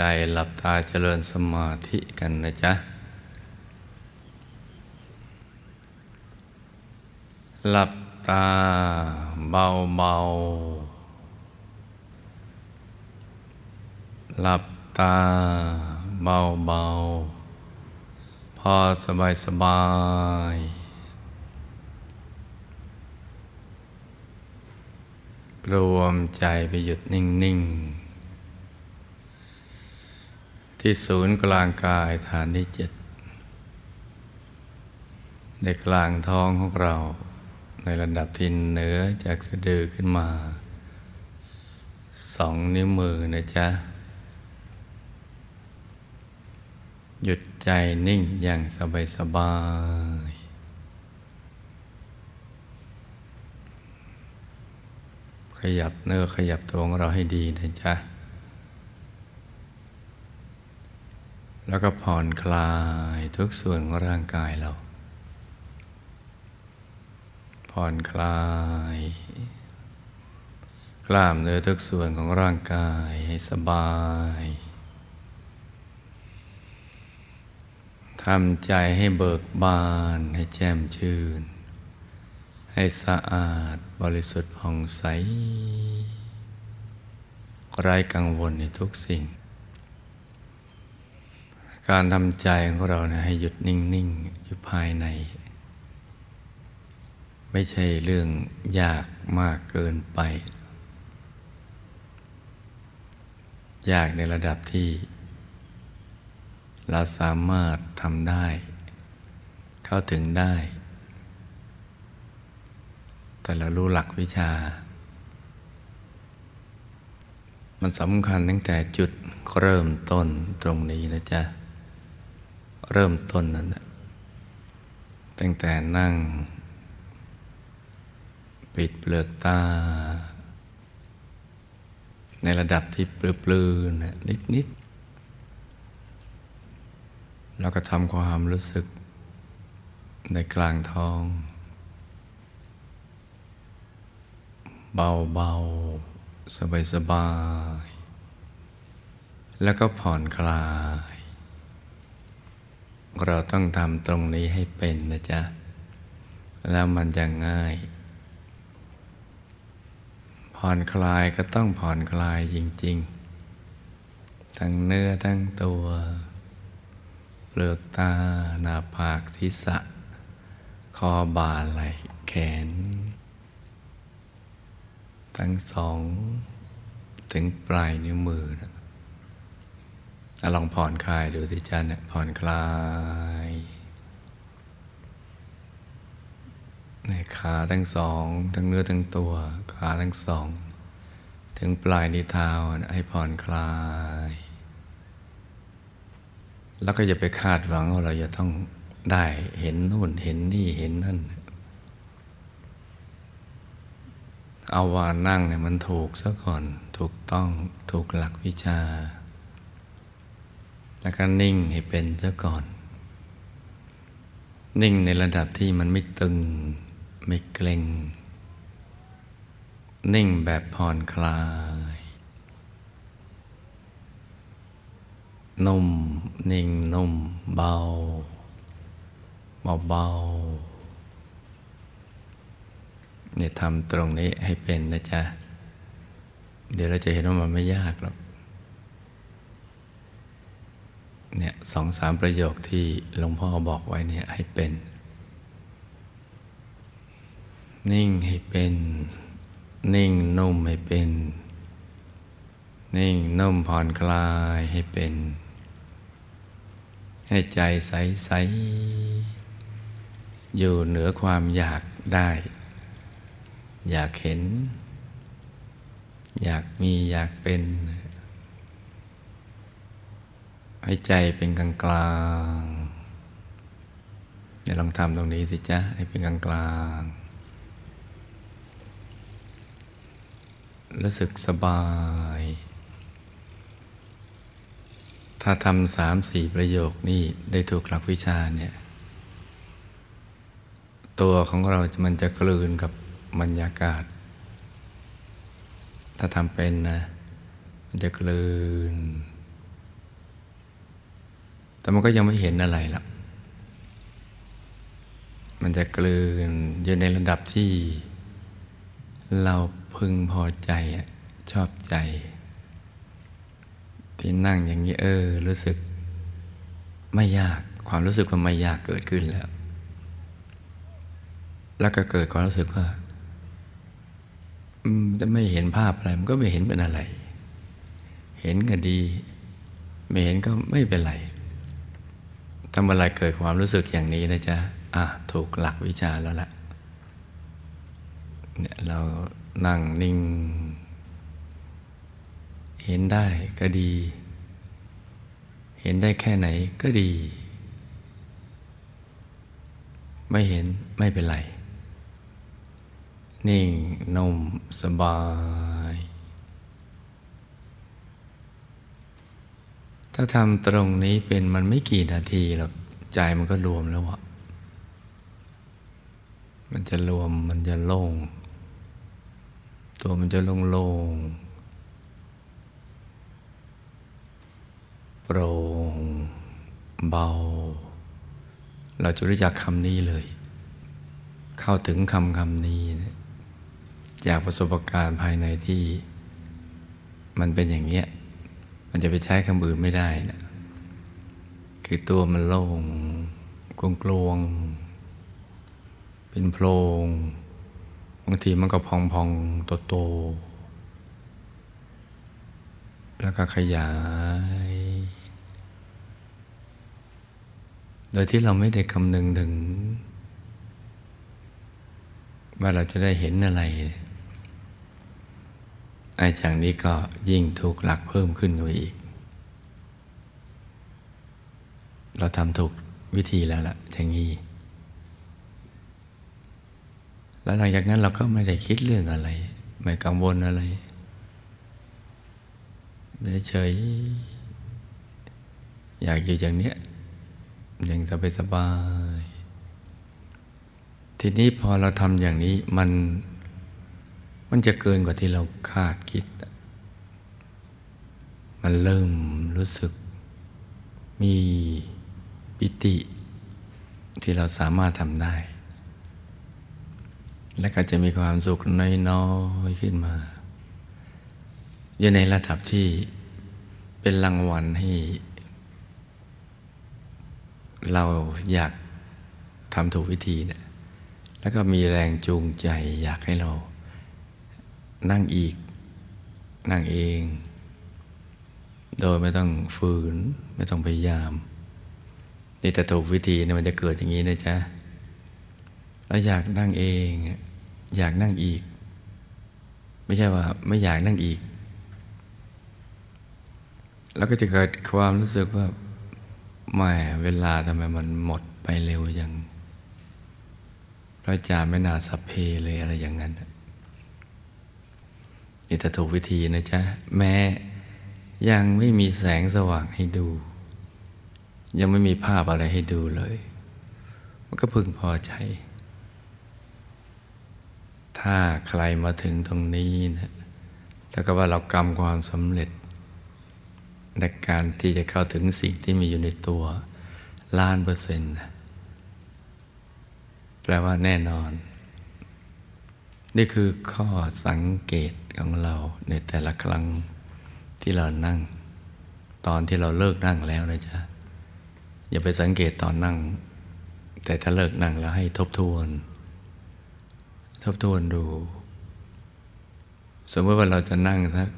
ใจหลับตาเจริญสมาธิกันนะจ๊ะ หลับตาเบาเบาหลับตาเบาเบาพอสบายสบายรวมใจไปหยุดนิ่ง ๆ ที่ศูนย์กลางกายฐานที่เจ็ดในกลางท้องของเรา ในระดับที่เหนือจากสะดือขึ้นมาสองนิ้วมือนะจ๊ะ หยุดใจนิ่งอย่างสบายๆขยับเนื้อขยับตัวของเราให้ดีนะจ๊ะ แล้วก็ผ่อนคลายทุกส่วนของร่างกายเรา ผ่อนคลาย กล้ามเนื้อทุกส่วนของร่างกายให้สบายทำใจให้เบิกบาน ให้แจ่มชื่น ให้สะอาดบริสุทธิ์ผ่องใสไร้กังวลในทุกสิ่ง การทำใจของเรานะให้หยุดนิ่ง ๆ อยู่ภายใน ไม่ใช่เรื่องยากมากเกินไป ยากในระดับที่ เราสามารถทำได้ เข้าถึงได้ แต่เรารู้หลักวิชา มันสำคัญตั้งแต่จุดเริ่มต้นตรงนี้นะจ๊ะ เริ่มต้นนั้นนะตั้งแต่นั่ง ปิดเปลือกตา ในระดับที่ปลือๆนะนิดๆแล้วก็ทำความรู้สึกในกลางท้อง เบาๆ สบายๆ แล้วก็ผ่อนคลาย เราต้องทำตรงนี้ให้เป็นนะจ๊ะ แล้วมันจะง่าย ผ่อนคลายก็ต้องผ่อนคลายจริง ๆ ทั้งเนื้อทั้งตัว เปลือกตา หน้าผากศีรษะ คอบ่าไหล่แขน ทั้งสอง ถึงปลายนิ้วมือนะ ลองผ่อนคลายดูสิจ้าเนี่ยผ่อนคลายในขาทั้งสอง ทั้งเนื้อทั้งตัวขาทั้งสอง ถึงปลายนิ้วเท้าให้ผ่อนคลาย แล้วก็อย่าไปคาดหวังว่าเราจะต้องได้เห็นนู่นเห็นนี่เห็นนั่น เอาว่านั่งเนี่ยมันถูกซะก่อนถูกต้องถูกหลักวิชา แล้วก็นิ่งให้เป็นซะก่อน นิ่งในระดับที่มันไม่ตึง ไม่เกร็ง นิ่งแบบผ่อนคลาย นุ่ม นิ่งนุ่ม เบา เบาาเนี่ยทำตรงนี้ให้เป็นนะจ๊ะ เดี๋ยวเราจะเห็นว่ามันไม่ยากหรอก เนี่ยสองสามประโยคที่หลวงพ่อบอกไว้เนี่ยให้เป็น นิ่งให้เป็น นิ่งนุ่มให้เป็น นิ่งนุ่มผ่อนคลายให้เป็น ให้ใจใสๆอยู่เหนือความอยากได้ อยากเห็น อยากมีอยากเป็น ให้ใจเป็นกลางกลางเดี๋ยวลองทำตรงนี้สิจ๊ะ ให้เป็นกลางกลางรู้สึกสบาย ถ้าทำสามสี่ประโยคนี่ได้ถูกหลักวิชาเนี่ย ตัวของเรา มันจะกลืนกับบรรยากาศ ถ้าทำเป็นนะ มันจะกลืน แต่มันก็ยังไม่เห็นอะไรหรอกมันจะกลืนอยู่ในระดับที่ เราพึงพอใจชอบใจ ที่นั่งอย่างนี้เออ รู้สึก ไม่ยากความรู้สึกว่าไม่ยากเกิดขึ้นแล้ว แล้วก็เกิดความรู้สึกว่าจะไม่เห็นภาพอะไร มันก็ไม่เห็นเป็นอะไร เห็นก็ดี ไม่เห็นก็ไม่เป็นไร ทำอไรเกิดความรู้สึกอย่างนี้นะจ๊ะอะถูกหลักวิชาแล้วละเนี่ยเรานั่งนิ่ง เห็นได้ก็ดี เห็นได้แค่ไหนก็ดี ไม่เห็นไม่เป็นไร นิ่งนุ่มสบาย ถ้าทำตรงนี้เป็นมันไม่กี่นาทีหรอกใจมันก็รวมแล้วอะมันจะรวมมันจะโล่ง ตัวมันจะโล่งโล่งโปร่งเบา เราจะรู้จักคำนี้เลย เข้าถึงคำคำนี้นะจากประสบการณ์ภายในที่ มันเป็นอย่างเนี้ย มันจะไปใช้คำอื่นไม่ได้นะคือตัวมันโล่งกลวงกลวง เป็นโพรงบางทีมันก็พองพองโตโต แล้วก็ขยาย โดยที่เราไม่ได้คำนึงถึง ว่าเราจะได้เห็นอะไร ไอ้จากนี้ก็ยิ่งถูกหลักเพิ่มขึ้นไปอีก เราทำถูกวิธีแล้วล่ะอย่างนี้แล้วหลังจากนั้นเราก็ไม่ได้คิดเรื่องอะไร ไม่กังวลอะไรเฉยอยากอยู่อย่างเนี้ยอย่างสบายสบาย ทีนี้พอเราทำอย่างนี้มัน มันจะเกินกว่าที่เราคาดคิด มันเริ่มรู้สึกมีปิติที่เราสามารถทำได้ และก็จะมีความสุขน้อยๆขึ้นมา อยู่ในระดับที่เป็นรางวัลให้ เราอยากทำถูกวิธีเนี่ยแล้วก็มีแรงจูงใจอยากให้เรา นั่งอีก นั่งเอง โดยไม่ต้องฝืน ไม่ต้องพยายาม นี่แต่ถูกวิธีเนี่ยมันจะเกิดอย่างนี้นะจ๊ะเราอยากนั่งเอง อยากนั่งอีก ไม่ใช่ว่า ไม่อยากนั่งอีก แล้วก็จะเกิดความรู้สึกว่าแม่เวลาทำไมมันหมดไปเร็วอย่างพระจาไม่น่าสัพเพเลยอะไรอย่างนั้น นี่ถ้าถูกวิธีนะจ๊ะ แม้ยังไม่มีแสงสว่างให้ดู ยังไม่มีภาพอะไรให้ดูเลย มันก็พึงพอใจ ถ้าใครมาถึงตรงนี้นะถ้าก็ว่าเรากำความสำเร็จในการที่จะเข้าถึงสิ่งที่มีอยู่ในตัวล้านเปอร์เซ็นต์แปลว่าแน่นอน นี่คือข้อสังเกตของเราในแต่ละครั้งที่เรานั่ง ตอนที่เราเลิกนั่งแล้วนะจ๊ะ อย่าไปสังเกตตอนนั่ง แต่ถ้าเลิกนั่งแล้วให้ทบทวน ทบทวนดู สมมติว่าเราจะนั่งสัก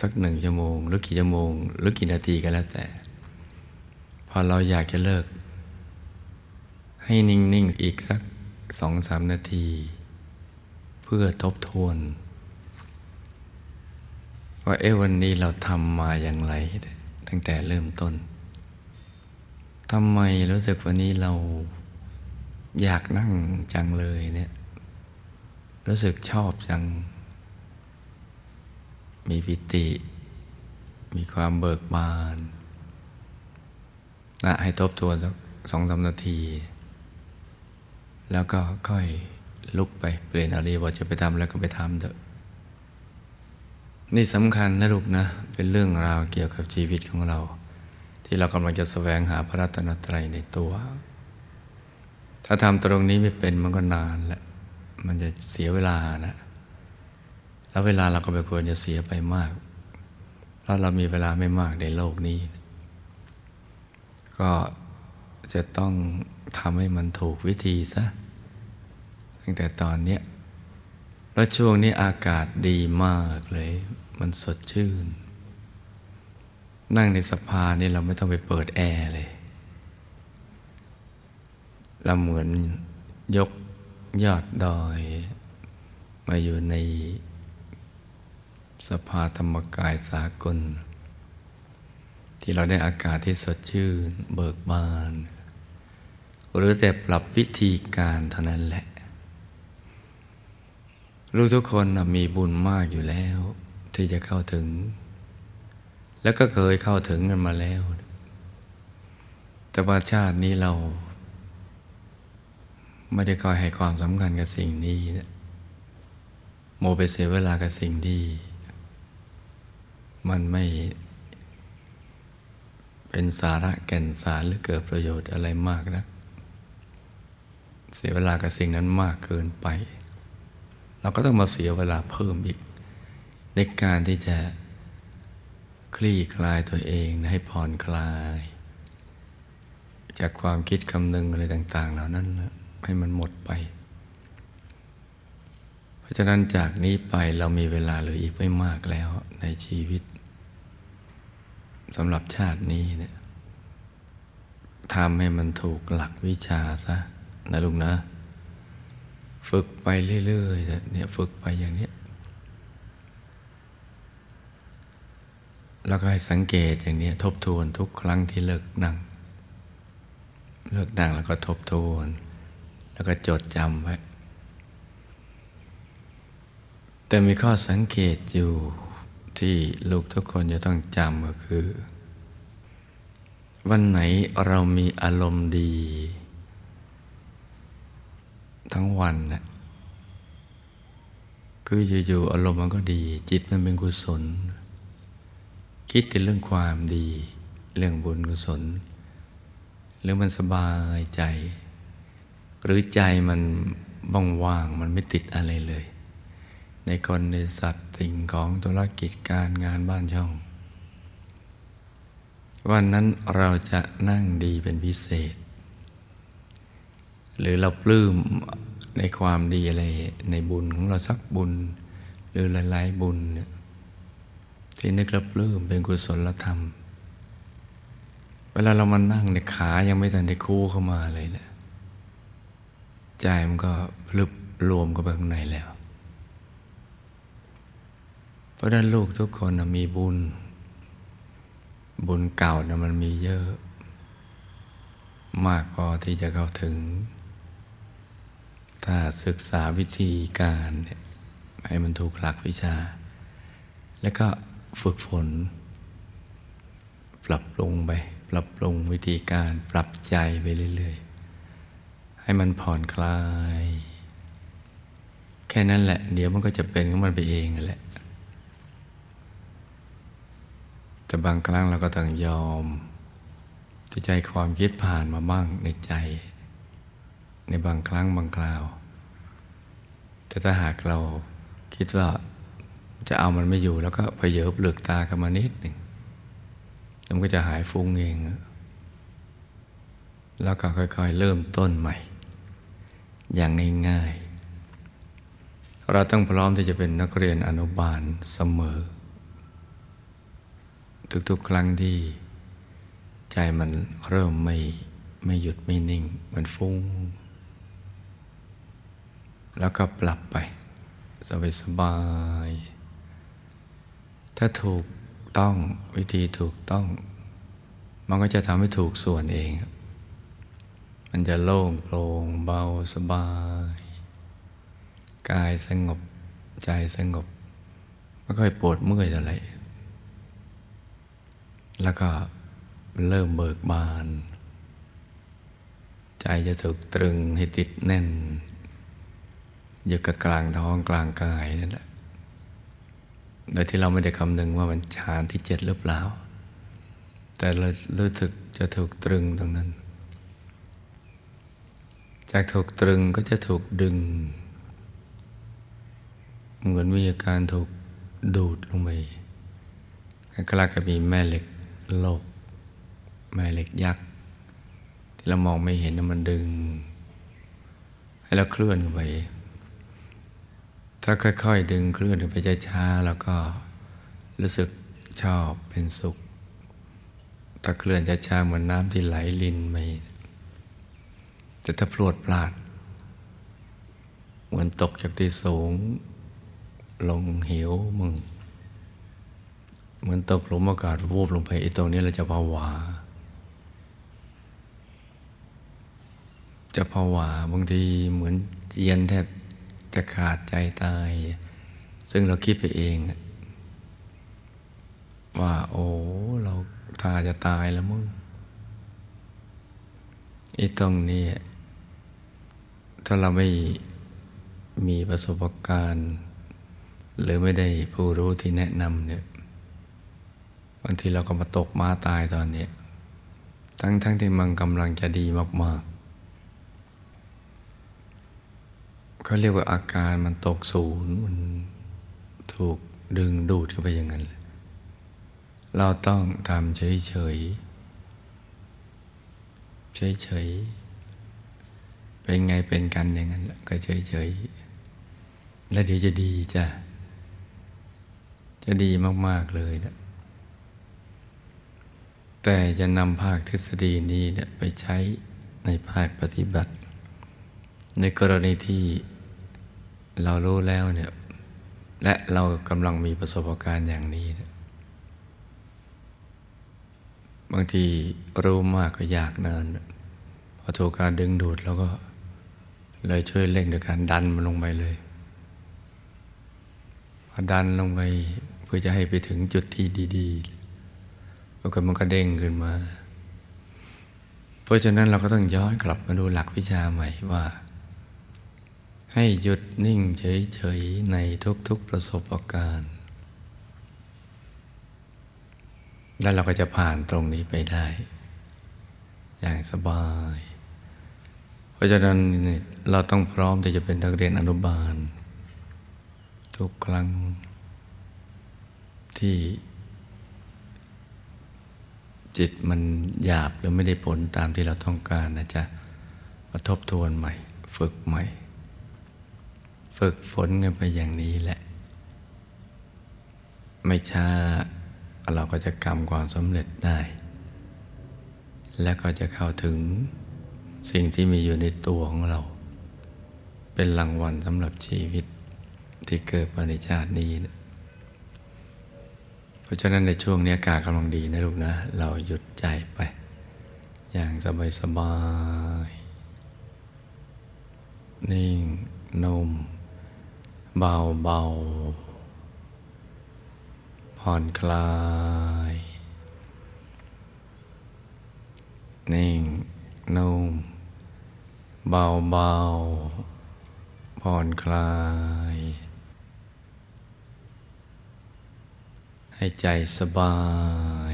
สักหนึ่งชั่วโมง หรือกี่ชั่วโมง หรือกี่นาทีก็แล้วแต่ พอเราอยากจะเลิก ให้นิ่ง ๆ อีกสักสองสามนาที เพื่อทบทวน ว่าเอ๊ะวันนี้เราทำมาอย่างไร ตั้งแต่เริ่มต้นทำไมรู้สึกวันนี้เราอยากนั่งจังเลยเนี่ย รู้สึกชอบจัง มีปิติ มีความเบิกบานนะให้ทบทวนสักสองสานาที แล้วก็ค่อย ลุกไปเปลี่ยนอะไรบอจะไปทำแล้วก็ไปทำเถอะนี่สำคัญนะลูกนะ เป็นเรื่องราวเกี่ยวกับชีวิตของเราทที่เรากำลังจะแสวงหาพระรัตนตรัยในตัว ถ้าทำตรงนี้ไม่เป็นมันก็นานแหละมันจะเสียเวลานะ แล้วเวลาเราก็ไม่ควรจะเสียไปมาก เพราะเรามีเวลาไม่มากในโลกนี้ ก็จะต้องทำให้มันถูกวิธีซะ ตั้งแต่ตอนนี้แล้วช่วงนี้อากาศดีมากเลย มันสดชื่น นั่งในสภานี่เราไม่ต้องไปเปิดแอร์เลย เราเหมือนยกยอดดอย มาอยู่ในสภาธรรมกายสากล ที่เราได้อากาศที่สดชื่น เบิกบาน หรือแต่ปรับวิธีการเท่านั้นแหละ ลูกทุกคนมีบุญมากอยู่แล้ว ที่จะเข้าถึง แล้วก็เคยเข้าถึงกันมาแล้ว แต่ว่าชาตินี้เรา ไม่ได้คอยให้ความสำคัญกับสิ่งนี้โมไปเสียเวลากับสิ่งที่ มันไม่ เป็นสาระแก่นสารหรือเกิดประโยชน์อะไรมากนะเสียเวลากับสิ่งนั้นมากเกินไป เราก็ต้องมาเสียเวลาเพิ่มอีก ในการที่จะคลี่คลายตัวเองให้ผ่อนคลาย จากความคิดคำนึงอะไรต่าง ๆ เหล่านั้นให้มันหมดไป เพราะฉะนั้นจากนี้ไปเรามีเวลาเหลืออีกไม่มากแล้วในชีวิตสำหรับชาตินี้เนี่ยทำให้มันถูกหลักวิชาซะนะลุงนะ ฝึกไปเรื่อยๆเนี่ยฝึกไปอย่างนี้แล้วก็ให้สังเกตอย่างนี้ทบทวนทุกครั้งที่เลิกนั่ง เลิกนั่งแล้วก็ทบทวน แล้วก็จดจำไว้ แต่มีข้อสังเกตอยู่ที่ลูกทุกคนจะต้องจำก็คือ วันไหนเรามีอารมณ์ดี ทั้งวันนะคืออยู่ๆอารมณ์มันก็ดี จิตมันเป็นกุศล คิดถึงเรื่องความดี เรื่องบุญกุศลเรื่อมันสบายใจ หรือใจมันว่างๆมันไม่ติดอะไรเลย ในคนในสัตว์สิ่งของธุรกิจการงานบ้านช่อง วันนั้นเราจะนั่งดีเป็นพิเศษ หรือเราปลื้มในความดีอะไรในบุญของเราสักบุญ หรือหลาย ๆ บุญเนี่ยที่นึกระปลื้มเป็นกุศลธรรม เวลาเรามานั่งในขายังไม่ทันได้คู่เข้ามาเลยเนะี่ยใจมันก็พลึบรวมกันไปข้างในแล้ว เพราะนั้นลูกทุกคนนะมีบุญ บุญเก่านะมันมีเยอะ มากพอที่จะเข้าถึง ถ้าศึกษาวิธีการให้มันถูกหลักวิชา แล้วก็ฝึกฝน ปรับปรุงไป ปรับปรุงวิธีการปรับใจไปเรื่อยๆ ให้มันผ่อนคลาย แค่นั้นแหละ เดี๋ยวมันก็จะเป็นของมันไปเองแหละ แต่บางครั้งเราก็ต้องยอมที่ใจความคิดผ่านมาบ้างในใจ ในบางครั้งบางคราว แต่ถ้าหากเราคิดว่าจะเอามันไม่อยู่แล้วก็พเยบเลือกตากันมานิดหนึ่งมันก็จะหายฟุ้งเอง แล้วก็ค่อยๆ เริ่มต้นใหม่ อย่างง่ายๆ เราต้องพร้อมที่จะเป็นนักเรียนอนุบาลเสมอ ทุกๆ ครั้งที่ใจมันเริ่มไม่ไม่หยุดไม่นิ่ง มันฟุ้ง แล้วก็ปรับไปสบายสบาย ถ้าถูกต้องวิธีถูกต้อง มันก็จะทำให้ถูกส่วนเอง มันจะโล่งโปร่งเบาสบาย กายสงบใจสงบ ไม่ค่อยปวดเมื่อยอะไร แล้วก็เริ่มเบิกบาน ใจจะถูกตรึงให้ติดแน่น อยู่กับกลางท้องกลางกายนั่นแหละ โดยที่เราไม่ได้คำนึงว่ามันฌานที่เจ็ดหรือเปล่า แต่เรารู้สึกจะถูกตรึงตรงนั้น จากถูกตรึงก็จะถูกดึง เหมือนมีอาการถูกดูดลงไปคล้ายกับมีแม่เหล็กโลก แม่เหล็กยักษ์ที่เรามองไม่เห็นมันดึง ให้เราเคลื่อนไป ถ้าค่อยๆ ดึงเคลื่อนไปช้าๆแล้วก็รู้สึกชอบเป็นสุข ถ้าเคลื่อนช้าๆเหมือนน้ำที่ไหลลินไปจะถ้าพลวดพลาด เหมือนตกจากที่สูง ลงเหวมึง เหมือนตกหลุมอากาศวูบลงไปไอ้ตรงนี้เราจะภาวา จะภาวาบางทีเหมือนเย็นแทบ จะขาดใจตาย ซึ่งเราคิดไปเอง ว่า โอ้ เราตาจะตายแล้วมึงไอ้ตรงนี้ถ้าเราไม่มีประสบการณ์ หรือไม่ได้ผู้รู้ที่แนะนำเนี่ยบางทีเราก็มาตกม้าตายตอนนี้ ทั้งทั้งที่มันกำลังจะดีมากๆ เขาเรียกว่าอาการมันตกศูนย์มันถูกดึงดูดเข้าไปอย่างนั้นเราต้องทำเฉยเฉยเฉยเฉยเป็นไงเป็นกันอย่างนั้นก็เฉยเฉยแล้วเดี๋ยวจะดีจ้ะจะดีมาก ๆ เลยนะแต่จะนำภาคทฤษฎีนี้เนี่ยไปใช้ในภาคปฏิบัติ ในกรณีที่ เรารู้แล้วเนี่ย และเรากำลังมีประสบการณ์อย่างนี้บางทีรู้มากก็อยากเนินพอถูกการดึงดูดแล้วก็ เลยช่วยเร่งโดยการดันมันลงไปเลยพอดันลงไปเพื่อจะให้ไปถึงจุดที่ดีๆแล้วก็มันก็เด้งขึ้นมา เพราะฉะนั้นเราก็ต้องย้อนกลับมาดูหลักวิชาใหม่ว่า ให้หยุดนิ่งเฉยๆ ในทุกๆประสบการณ์แล้วเราก็จะผ่านตรงนี้ไปได้ อย่างสบาย เพราะฉะนั้นเราต้องพร้อมที่จะเป็นนักเรียนอนุบาล ทุกครั้งที่ จิตมันหยาบหรือไม่ได้ผลตามที่เราต้องการนะจ๊ะมาทบทวนใหม่ ฝึกใหม่ ฝึกฝนกันไปอย่างนี้แหละ ไม่ช้าเราก็จะกำความสำเร็จได้ และก็จะเข้าถึงสิ่งที่มีอยู่ในตัวของเรา เป็นรางวัลสำหรับชีวิตที่เกิดมาในชาตินี้นะเพราะฉะนั้นในช่วงนี้อากาศกำลังดีนะลูกนะ เราหยุดใจไป อย่างสบายสบายนิ่งนุ่ม เบาเบาผ่อนคลาย นิ่ง นุ่ม เบาเบาผ่อนคลาย ให้ใจสบา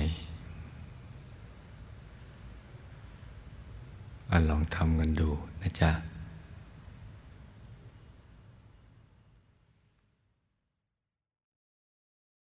ยอลองทำกันดูนะจ๊ะ